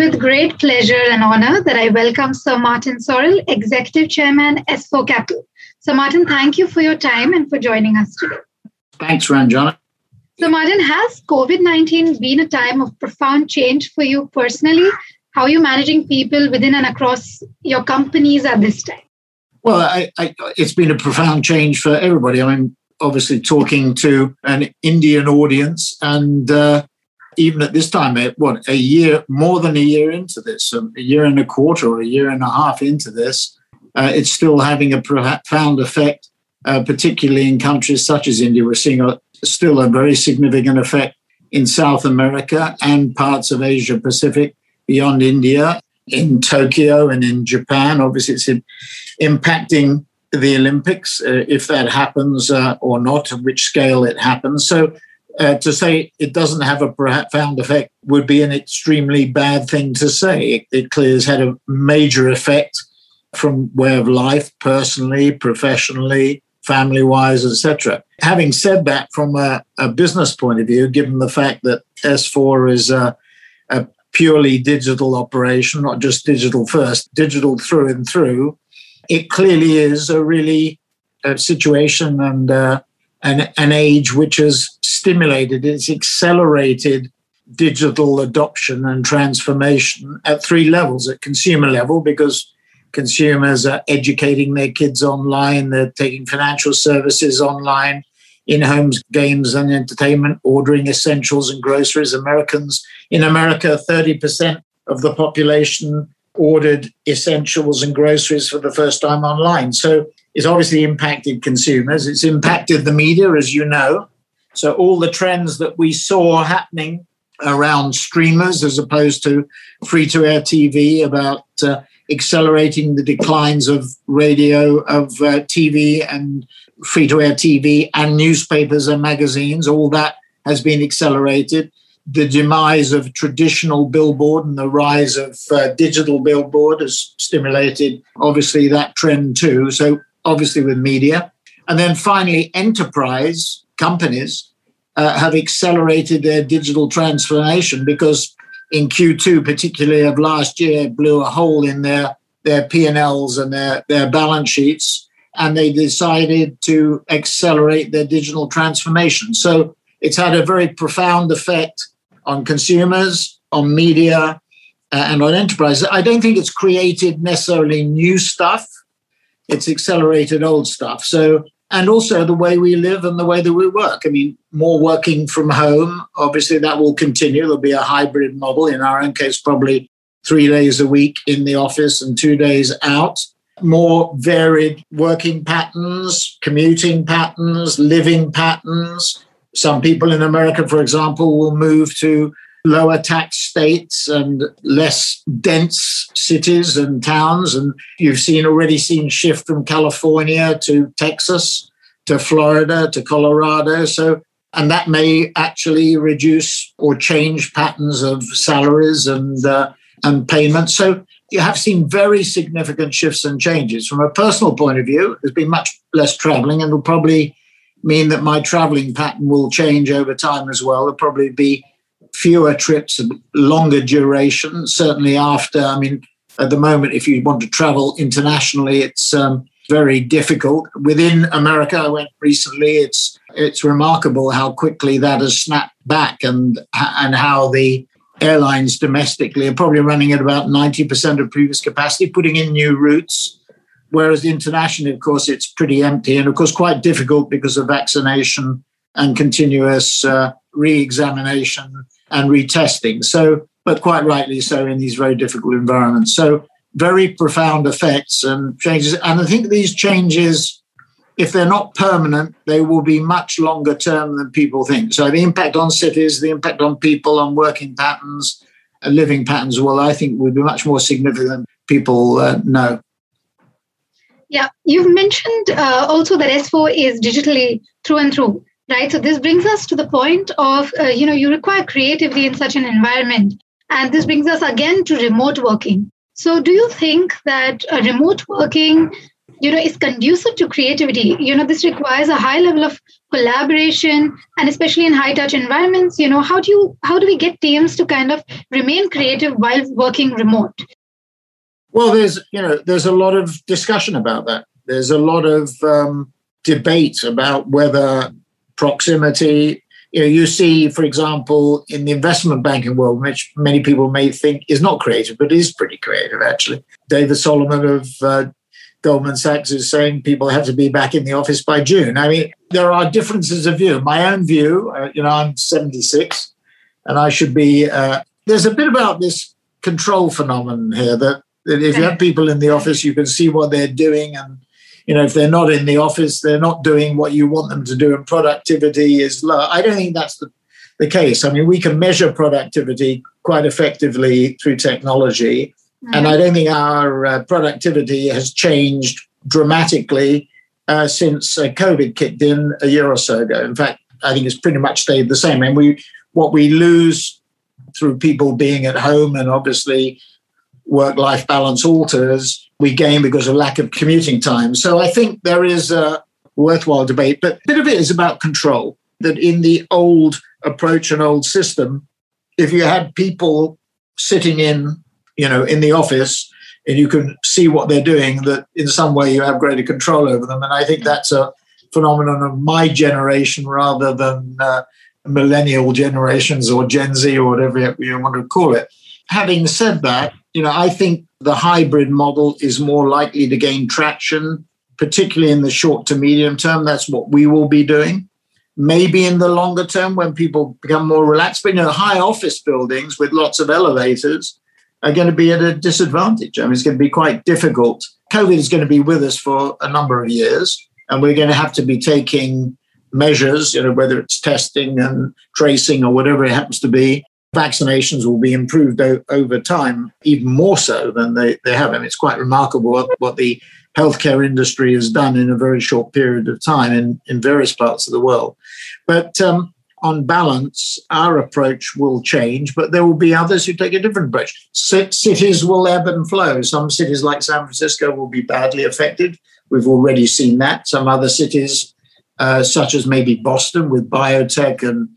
with great pleasure and honor that I welcome Sir Martin Sorrell, Executive Chairman, S4 Capital. Sir Martin, thank you for your time and for joining us today. Thanks, Ranjana. So, Martin, has COVID 19 been a time of profound change for you personally? How are you managing people within and across your companies at this time? Well, I, I, it's been a profound change for everybody. I mean, obviously talking to an Indian audience, and uh, even at this time, what a year more than a year into this, um, a year and a quarter or a year and a half into this, uh, it's still having a profound effect, uh, particularly in countries such as India. We're seeing a, still a very significant effect in South America and parts of Asia Pacific beyond India, in Tokyo and in Japan. Obviously, it's in, impacting the Olympics, uh, if that happens uh, or not, at which scale it happens. So uh, to say it doesn't have a profound effect would be an extremely bad thing to say. It, it clearly has had a major effect from way of life, personally, professionally, family wise, etc. Having said that, from a, a, business point of view, given the fact that S4 is a, a purely digital operation, not just digital first, digital through and through, it clearly is a really a situation and uh, an, an age which has stimulated, it's accelerated digital adoption and transformation at three levels at consumer level, because consumers are educating their kids online, they're taking financial services online, in homes, games and entertainment, ordering essentials and groceries. Americans in America, 30% of the population ordered essentials and groceries for the first time online. So it's obviously impacted consumers. It's impacted the media, as you know. So all the trends that we saw happening around streamers as opposed to free to air TV, about uh, accelerating the declines of radio, of uh, TV, and free to air TV, and newspapers and magazines, all that has been accelerated. The demise of traditional billboard and the rise of uh, digital billboard has stimulated, obviously, that trend too. So obviously with media. And then finally, enterprise companies uh, have accelerated their digital transformation because in Q2, particularly of last year, blew a hole in their, their P&Ls and their, their balance sheets, and they decided to accelerate their digital transformation. So it's had a very profound effect on consumers, on media, uh, and on enterprises. I don't think it's created necessarily new stuff it's accelerated old stuff. So, and also the way we live and the way that we work. I mean, more working from home, obviously that will continue. There'll be a hybrid model. In our own case, probably three days a week in the office and two days out. More varied working patterns, commuting patterns, living patterns. Some people in America, for example, will move to lower tax states and less dense cities and towns. And you've seen already seen shift from California to Texas to Florida to Colorado. So and that may actually reduce or change patterns of salaries and uh, and payments. So you have seen very significant shifts and changes. From a personal point of view, there's been much less traveling, and will probably mean that my traveling pattern will change over time as well. There'll probably be fewer trips, and longer duration. Certainly, after, I mean, at the moment, if you want to travel internationally, it's um, very difficult. Within America, I went recently. It's it's remarkable how quickly that has snapped back, and and how the airlines domestically are probably running at about ninety percent of previous capacity, putting in new routes. Whereas internationally, of course, it's pretty empty, and of course, quite difficult because of vaccination and continuous uh, re-examination and retesting. So, but quite rightly so in these very difficult environments. So, very profound effects and changes. And I think these changes, if they're not permanent, they will be much longer term than people think. So, the impact on cities, the impact on people, on working patterns, and living patterns, well, I think would be much more significant than people uh, know. Yeah, you've mentioned uh, also that S4 is digitally through and through right? So this brings us to the point of, uh, you know, you require creativity in such an environment. And this brings us again to remote working. So do you think that uh, remote working you know is conducive to creativity you know this requires a high level of collaboration and especially in high touch environments you know how do you how do we get teams to kind of remain creative while working remote well there's you know there's a lot of discussion about that there's a lot of um, debate about whether proximity you know, you see, for example, in the investment banking world, which many people may think is not creative, but is pretty creative actually. David Solomon of uh, Goldman Sachs is saying people have to be back in the office by June. I mean, there are differences of view. My own view, uh, you know, I'm 76 and I should be. Uh, there's a bit about this control phenomenon here that, that if you have people in the office, you can see what they're doing. And, you know, if they're not in the office, they're not doing what you want them to do, and productivity is low. I don't think that's the, the case. I mean, we can measure productivity quite effectively through technology and I don't think our uh, productivity has changed dramatically uh, since uh, COVID kicked in a year or so ago. In fact, I think it's pretty much stayed the same. And we, what we lose through people being at home and obviously work-life balance alters, we gain because of lack of commuting time. So I think there is a worthwhile debate, but a bit of it is about control. That in the old approach and old system, if you had people sitting in you know, in the office and you can see what they're doing, that in some way you have greater control over them. And I think that's a phenomenon of my generation rather than uh, millennial generations or Gen Z or whatever you want to call it. Having said that, you know, I think the hybrid model is more likely to gain traction, particularly in the short to medium term. That's what we will be doing. Maybe in the longer term when people become more relaxed, but you know, high office buildings with lots of elevators, are going to be at a disadvantage. I mean, it's going to be quite difficult. COVID is going to be with us for a number of years, and we're going to have to be taking measures, you know, whether it's testing and tracing or whatever it happens to be. Vaccinations will be improved o- over time, even more so than they, they have. I mean, it's quite remarkable what, what the healthcare industry has done in a very short period of time in, in various parts of the world. But um, on balance, our approach will change, but there will be others who take a different approach. cities will ebb and flow. Some cities, like San Francisco, will be badly affected. We've already seen that. Some other cities, uh, such as maybe Boston, with biotech and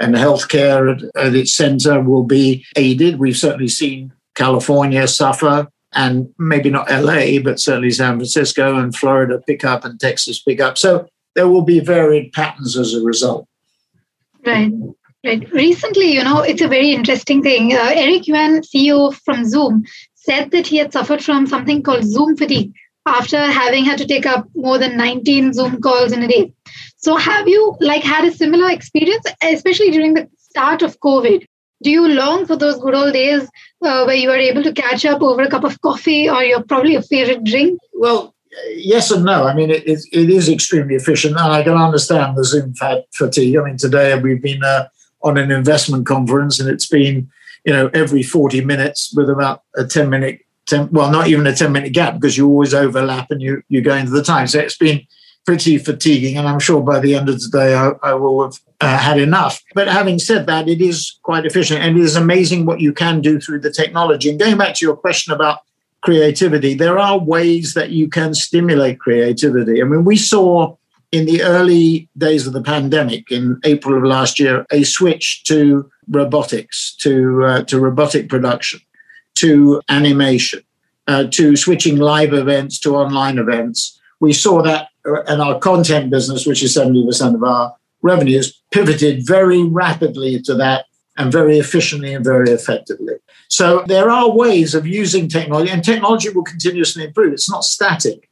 and healthcare at, at its center, will be aided. We've certainly seen California suffer, and maybe not LA, but certainly San Francisco and Florida pick up, and Texas pick up. So there will be varied patterns as a result. Right. Right. Recently, you know, it's a very interesting thing. Uh, Eric Yuan, CEO from Zoom, said that he had suffered from something called Zoom fatigue after having had to take up more than 19 Zoom calls in a day. So, have you like had a similar experience, especially during the start of COVID? Do you long for those good old days uh, where you are able to catch up over a cup of coffee or your probably a favorite drink? Well, yes and no. I mean, it, it, it is extremely efficient, and I can understand the Zoom fatigue. I mean, today we've been uh, on an investment conference, and it's been you know every forty minutes with about a ten minute, 10, well, not even a ten minute gap because you always overlap and you you go into the time. So it's been pretty fatiguing, and I'm sure by the end of the day I, I will have uh, had enough. But having said that, it is quite efficient, and it is amazing what you can do through the technology. And going back to your question about creativity, there are ways that you can stimulate creativity. I mean, we saw in the early days of the pandemic in April of last year a switch to robotics, to, uh, to robotic production, to animation, uh, to switching live events to online events. We saw that in our content business, which is 70% of our revenues, pivoted very rapidly to that and very efficiently and very effectively. So there are ways of using technology, and technology will continuously improve. It's not static.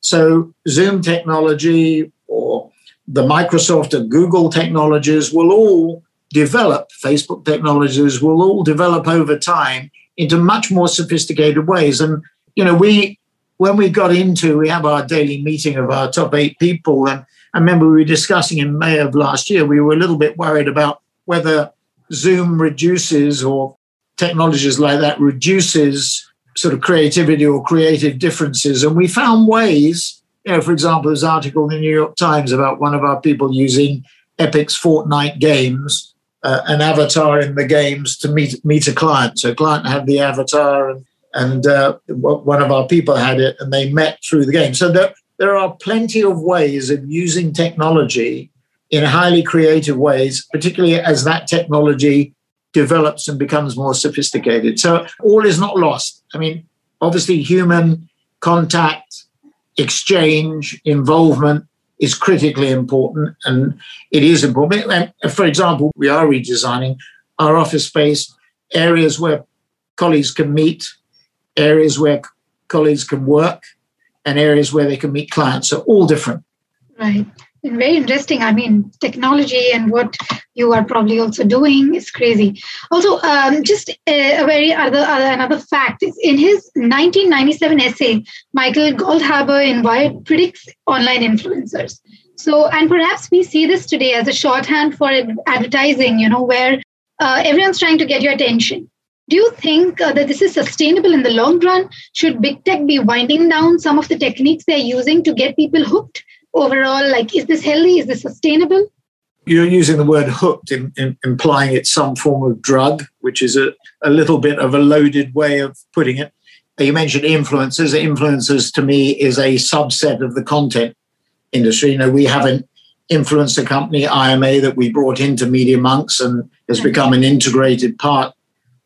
So Zoom technology or the Microsoft or Google technologies will all develop, Facebook technologies will all develop over time into much more sophisticated ways. And, you know, we, when we got into, we have our daily meeting of our top eight people. And I remember we were discussing in May of last year, we were a little bit worried about whether Zoom reduces or technologies like that reduces sort of creativity or creative differences. And we found ways, you know, for example, an article in the New York Times about one of our people using Epic's Fortnite games, uh, an avatar in the games to meet meet a client. So a client had the avatar and and uh, one of our people had it, and they met through the game. So there, there are plenty of ways of using technology in highly creative ways, particularly as that technology develops and becomes more sophisticated. So all is not lost. I mean, obviously, human contact, exchange, involvement is critically important, and it is important. For example, we are redesigning our office space, areas where colleagues can meet, areas where colleagues can work, and areas where they can meet clients. are all different. Right. And very interesting. I mean, technology and what you are probably also doing is crazy. Also, um, just a, very other, other, another fact is in his 1997 essay, Michael Goldhaber in Wired predicts online influencers. So, and perhaps we see this today as a shorthand for advertising. You know, where uh, everyone's trying to get your attention. Do you think uh, that this is sustainable in the long run? Should big tech be winding down some of the techniques they're using to get people hooked? Overall, like, is this healthy? Is this sustainable? You're using the word hooked, in, in, implying it's some form of drug, which is a, a little bit of a loaded way of putting it. You mentioned influencers. Influencers, to me, is a subset of the content industry. You know, we have an influencer company, IMA, that we brought into Media Monks and has become an integrated part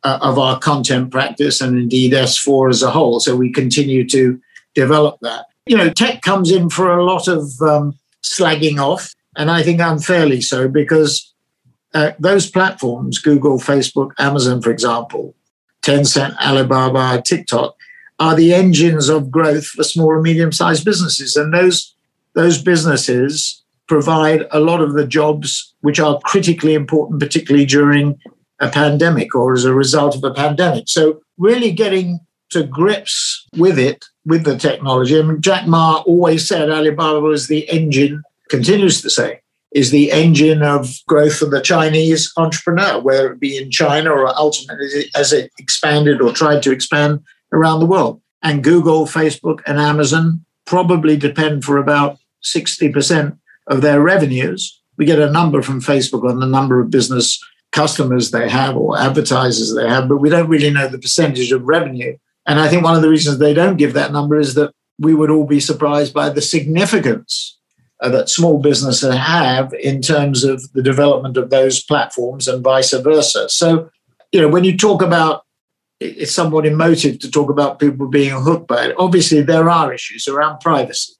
uh, of our content practice and indeed S4 as a whole. So we continue to develop that. You know, tech comes in for a lot of um, slagging off, and I think unfairly so because uh, those platforms, Google, Facebook, Amazon, for example, Tencent, Alibaba, TikTok, are the engines of growth for small and medium sized businesses. And those, those businesses provide a lot of the jobs which are critically important, particularly during a pandemic or as a result of a pandemic. So, really getting to grips with it, with the technology. I mean, Jack Ma always said Alibaba was the engine, continues to say, is the engine of growth for the Chinese entrepreneur, whether it be in China or ultimately as it expanded or tried to expand around the world. And Google, Facebook, and Amazon probably depend for about 60% of their revenues. We get a number from Facebook on the number of business customers they have or advertisers they have, but we don't really know the percentage of revenue. And I think one of the reasons they don't give that number is that we would all be surprised by the significance uh, that small businesses have in terms of the development of those platforms and vice versa. So, you know, when you talk about it's somewhat emotive to talk about people being hooked by it. Obviously, there are issues around privacy.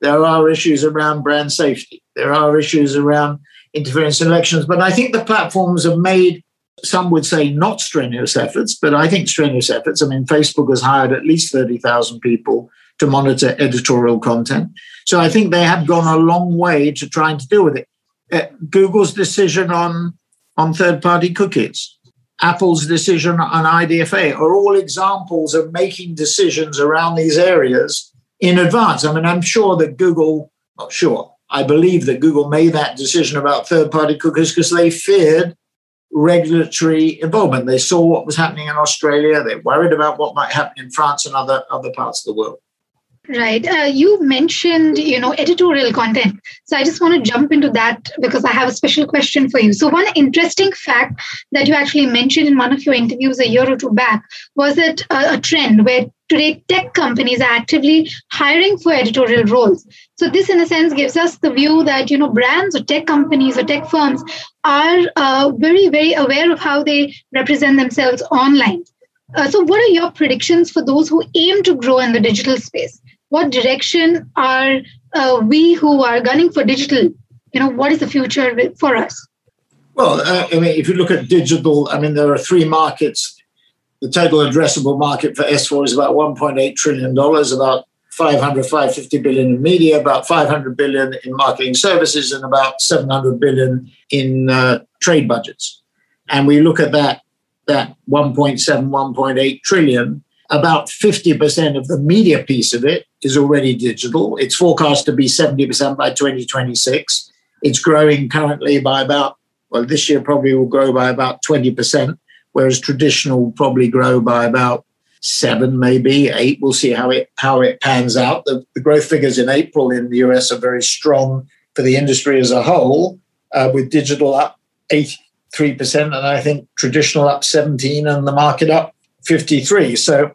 There are issues around brand safety. There are issues around interference in elections. But I think the platforms have made, some would say, not strenuous efforts, but I think strenuous efforts. I mean, Facebook has hired at least 30,000 people to monitor editorial content. So I think they have gone a long way to trying to deal with it. Uh, Google's decision on, on third party cookies, Apple's decision on IDFA are all examples of making decisions around these areas in advance. I mean, I'm sure that Google, not sure, I believe that Google made that decision about third party cookies because they feared regulatory involvement. They saw what was happening in Australia. They worried about what might happen in France and other, other parts of the world. Right. Uh, you mentioned, you know, editorial content. So I just want to jump into that because I have a special question for you. So one interesting fact that you actually mentioned in one of your interviews a year or two back was that uh, a trend where today tech companies are actively hiring for editorial roles. So this, in a sense, gives us the view that you know brands or tech companies or tech firms are uh, very, very aware of how they represent themselves online. Uh, so, what are your predictions for those who aim to grow in the digital space? what direction are uh, we who are gunning for digital you know what is the future for us well uh, i mean if you look at digital i mean there are three markets the total addressable market for s4 is about 1.8 trillion dollars about 500 550 billion in media about 500 billion in marketing services and about 700 billion in uh, trade budgets and we look at that that 1.7 1.8 trillion about 50% of the media piece of it is already digital. It's forecast to be 70% by 2026. It's growing currently by about, well, this year probably will grow by about 20%, whereas traditional will probably grow by about seven, maybe eight. We'll see how it how it pans out. The, the growth figures in April in the US are very strong for the industry as a whole, uh, with digital up 83%, and I think traditional up 17 and the market up 53. So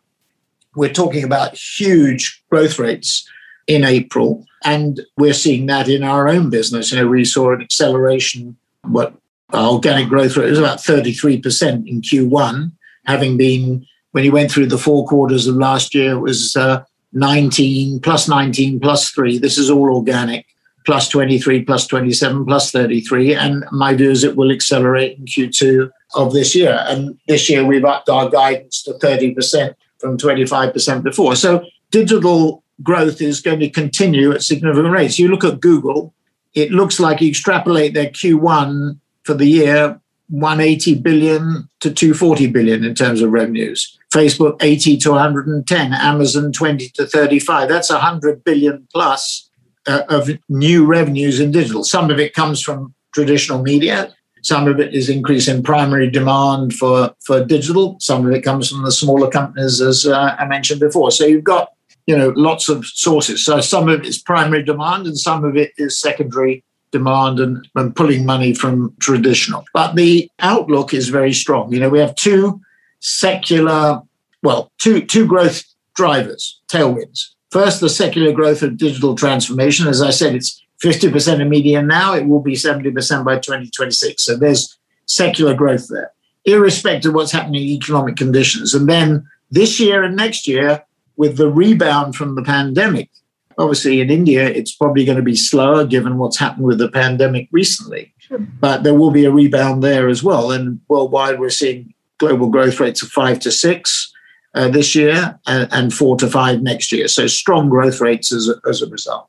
we're talking about huge growth rates in April. And we're seeing that in our own business. You know, we saw an acceleration, what organic growth rate was about 33% in Q1, having been, when you went through the four quarters of last year, it was uh, 19, plus 19, plus 3. This is all organic, plus 23, plus 27, plus 33. And my view is it will accelerate in Q2 of this year. And this year we've upped our guidance to 30% from 25% before. So digital growth is going to continue at significant rates. You look at Google, it looks like you extrapolate their Q1 for the year 180 billion to 240 billion in terms of revenues. Facebook 80 to 110, Amazon 20 to 35. That's 100 billion plus uh, of new revenues in digital. Some of it comes from traditional media, some of it is increase in primary demand for, for digital. Some of it comes from the smaller companies, as uh, I mentioned before. So you've got you know lots of sources. So some of it is primary demand, and some of it is secondary demand and, and pulling money from traditional. But the outlook is very strong. You know, we have two secular, well, two two growth drivers, tailwinds. First, the secular growth of digital transformation. As I said, it's 50% of media now, it will be 70% by 2026. So there's secular growth there, irrespective of what's happening in economic conditions. And then this year and next year, with the rebound from the pandemic, obviously in India, it's probably going to be slower given what's happened with the pandemic recently. Sure. But there will be a rebound there as well. And worldwide, we're seeing global growth rates of five to six uh, this year and, and, four to five next year. So strong growth rates as a, as a result.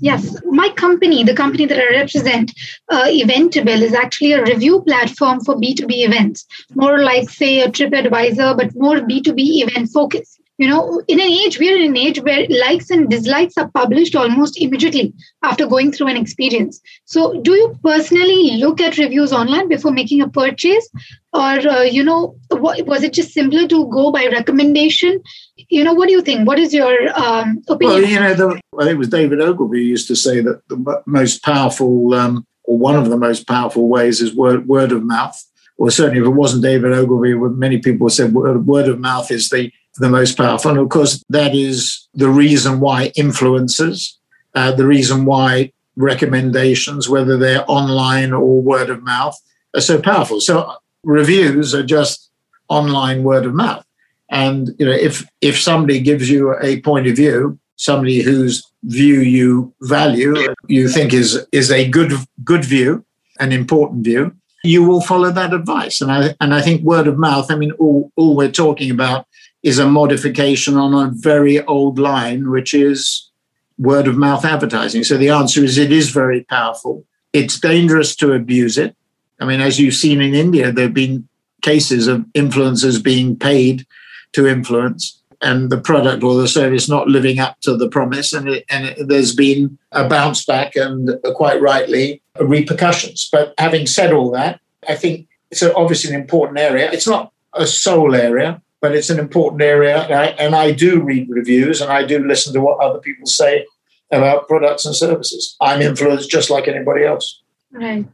Yes, my company, the company that I represent, uh, Eventible, is actually a review platform for B2B events, more like, say, a TripAdvisor, but more B2B event focused you know in an age we're in an age where likes and dislikes are published almost immediately after going through an experience. So do you personally look at reviews online before making a purchase? Or uh, you know was it just simpler to go by recommendation? You know what do you think? What is your um, opinion? Well you know the, i think it was david ogilvy used to say that the most powerful um, or one of the most powerful ways is word, word of mouth. Or certainly if it wasn't david ogilvy many people said word, word of mouth is the the most powerful. And of course, that is the reason why influencers, uh, the reason why recommendations, whether they're online or word of mouth, are so powerful. So reviews are just online word of mouth. And you know, if if somebody gives you a point of view, somebody whose view you value, you think is is a good good view, an important view, you will follow that advice. And I and I think word of mouth. I mean, all all we're talking about is a modification on a very old line, which is word of mouth advertising. So the answer is it is very powerful. It's dangerous to abuse it. I mean, as you've seen in India, there have been cases of influencers being paid to influence and the product or the service not living up to the promise. And, it, and it, there's been a bounce back and quite rightly repercussions. But having said all that, I think it's obviously an important area. It's not a sole area but it's an important area. And I, and I do read reviews and I do listen to what other people say about products and services. I'm influenced just like anybody else. Right.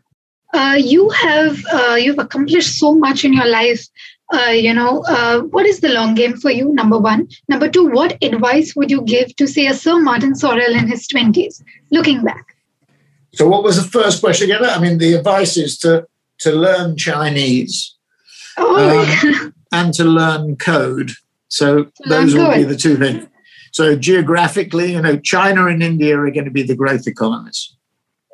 Uh, you have uh, you've accomplished so much in your life. Uh, you know, uh, what is the long game for you? Number one. Number two, what advice would you give to say a Sir Martin Sorrell in his twenties, looking back? So, what was the first question again? I mean, the advice is to to learn Chinese. Oh, um, and to learn code. So to those will be the two things. So geographically, you know, China and India are going to be the growth economies.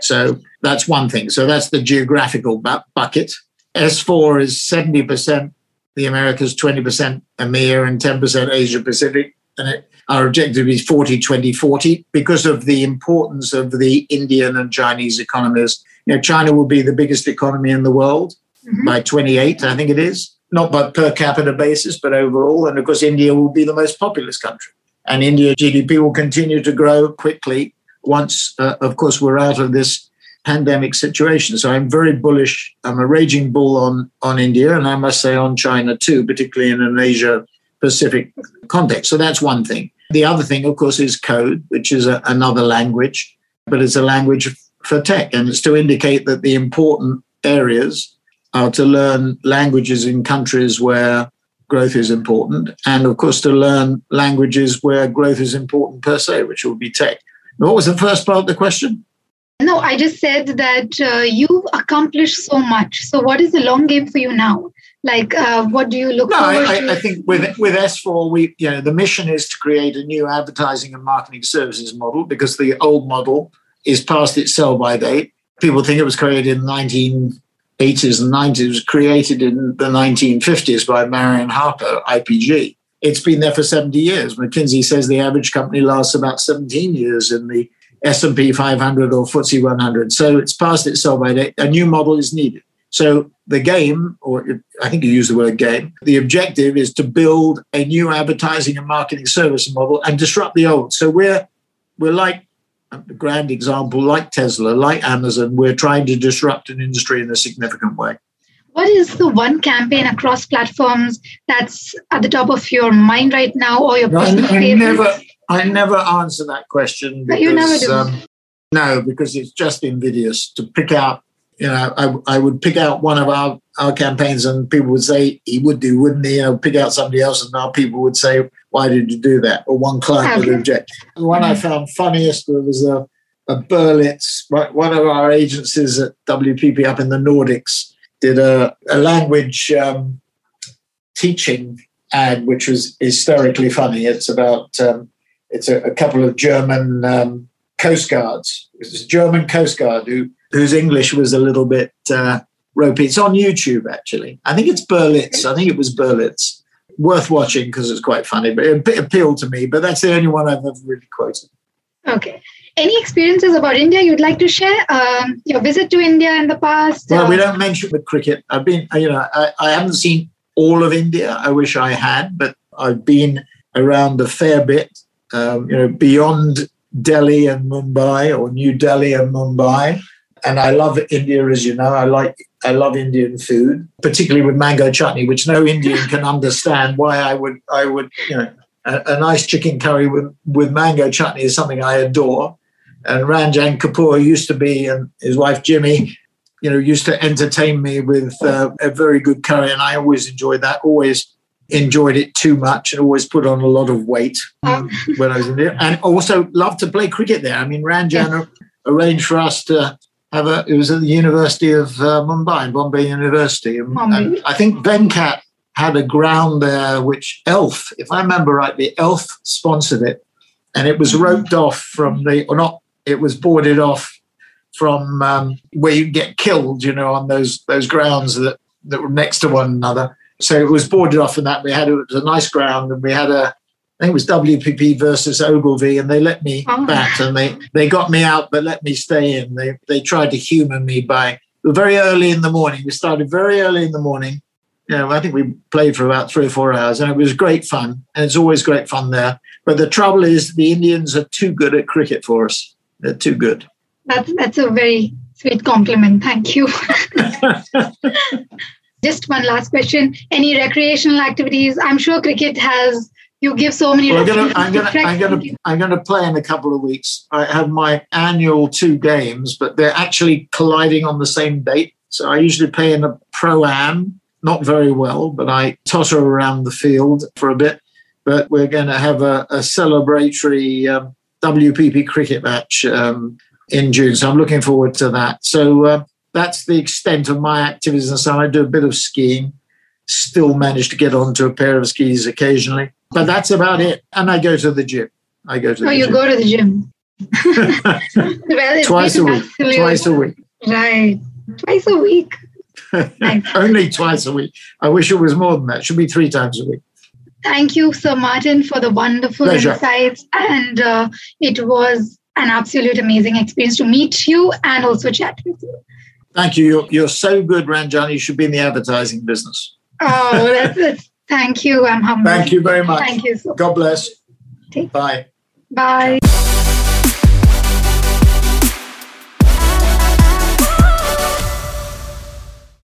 So that's one thing. So that's the geographical bu- bucket. S4 is 70% the Americas, 20% EMEA, and 10% Asia Pacific. And it, our objective is 40, 20, 40 because of the importance of the Indian and Chinese economies. You know, China will be the biggest economy in the world mm-hmm. by 28, I think it is not by per capita basis, but overall. And of course, India will be the most populous country. And India GDP will continue to grow quickly once, uh, of course, we're out of this pandemic situation. So I'm very bullish. I'm a raging bull on, on India, and I must say on China too, particularly in an Asia Pacific context. So that's one thing. The other thing, of course, is code, which is a, another language, but it's a language for tech. And it's to indicate that the important areas are to learn languages in countries where growth is important, and of course to learn languages where growth is important per se, which will be tech. What was the first part of the question? No, I just said that uh, you've accomplished so much. So, what is the long game for you now? Like, uh, what do you look no, forward I, to? I think with with S4, we you know the mission is to create a new advertising and marketing services model because the old model is past its sell by date. People think it was created in 1980s and 90s. Was created in the 1950s by Marion Harper, IPG. It's been there for 70 years. McKinsey says the average company lasts about 17 years in the S&P 500 or FTSE 100. So it's past its sell by date. A new model is needed. So the game, or I think you use the word game, the objective is to build a new advertising and marketing service model and disrupt the old. So we're we're like a grand example, like Tesla, like Amazon. We're trying to disrupt an industry in a significant way. what is the one campaign across platforms that's at the top of your mind right now or your No, I, personal I favorite? never, I never answer that question But you never do. um, no, because it's just invidious to pick out. You know, I, I would pick out one of our, our campaigns, and people would say he would do, wouldn't he? You know, pick out somebody else, and now people would say, "Why did you do that?" Or one client would object. The one I found funniest was a, a Berlitz, one of our agencies at WPP up in the Nordics, did a, a language um, teaching ad, which was hysterically funny. It's about um, it's a, a couple of German um, coast guards. It's a German coast guard who whose English was a little bit uh, ropey. It's on YouTube actually. I think it's Berlitz. I think it was Berlitz. Worth watching because it's quite funny, but it appealed to me. But that's the only one I've ever really quoted. Okay. Any experiences about India you'd like to share? Um, your visit to India in the past? Well, uh, we don't mention the cricket. I've been, you know, I, I haven't seen all of India. I wish I had, but I've been around a fair bit. Um, you know, beyond Delhi and Mumbai, or New Delhi and Mumbai, and I love India, as you know. I like, I love Indian food, particularly with mango chutney, which no Indian can understand. Why I would, I would, you know, a, a nice chicken curry with with mango chutney is something I adore. And Ranjan Kapur used to be, and his wife Jimmy, you know, used to entertain me with uh, a very good curry, and I always enjoyed that. Always enjoyed it too much, and always put on a lot of weight Um, when I was in there. And also loved to play cricket there. I mean, Ranjan arranged for us to have a. It was at the University of uh, Mumbai, Bombay University, and, and I think Venkat had a ground there, which Elf, if I remember rightly, Elf sponsored it, and it was roped off from the, or not, it was boarded off from um, where you get killed, you know, on those those grounds that, that were next to one another. So it was boarded off from that. We had it was a nice ground, and we had a, I think it was WPP versus Ogilvy, and they let me Oh. bat, and they they got me out, but let me stay in. They they tried to humour me by very early in the morning. We started very early in the morning. You know, I think we played for about three or four hours, and it was great fun. And it's always great fun there. But the trouble is, the Indians are too good at cricket for us. They're too good. That's that's a very sweet compliment. Thank you. Just one last question. Any recreational activities? I'm sure cricket has. You give so many. Gonna, I'm gonna. I'm gonna, I'm gonna play in a couple of weeks. I have my annual two games, but they're actually colliding on the same date. So I usually play in a pro am, not very well, but I totter around the field for a bit. But we're going to have a, a celebratory um, WPP cricket match um, in June, so I'm looking forward to that. So uh, that's the extent of my activities, and so I do a bit of skiing. Still manage to get onto a pair of skis occasionally, but that's about it. And I go to the gym. I go to Oh, the you gym go to the gym. well, twice a week. Twice a week. Right. Twice a week. Nice. Only twice a week. I wish it was more than that. It should be three times a week. Thank you, Sir Martin, for the wonderful Pleasure. insights. And uh, it was an absolute amazing experience to meet you and also chat with you. Thank you. You're, you're so good, Ranjan. You should be in the advertising business. Oh, that's, that's thank you. I'm humbled. Thank you very much. Thank you so God bless. Bye. Bye.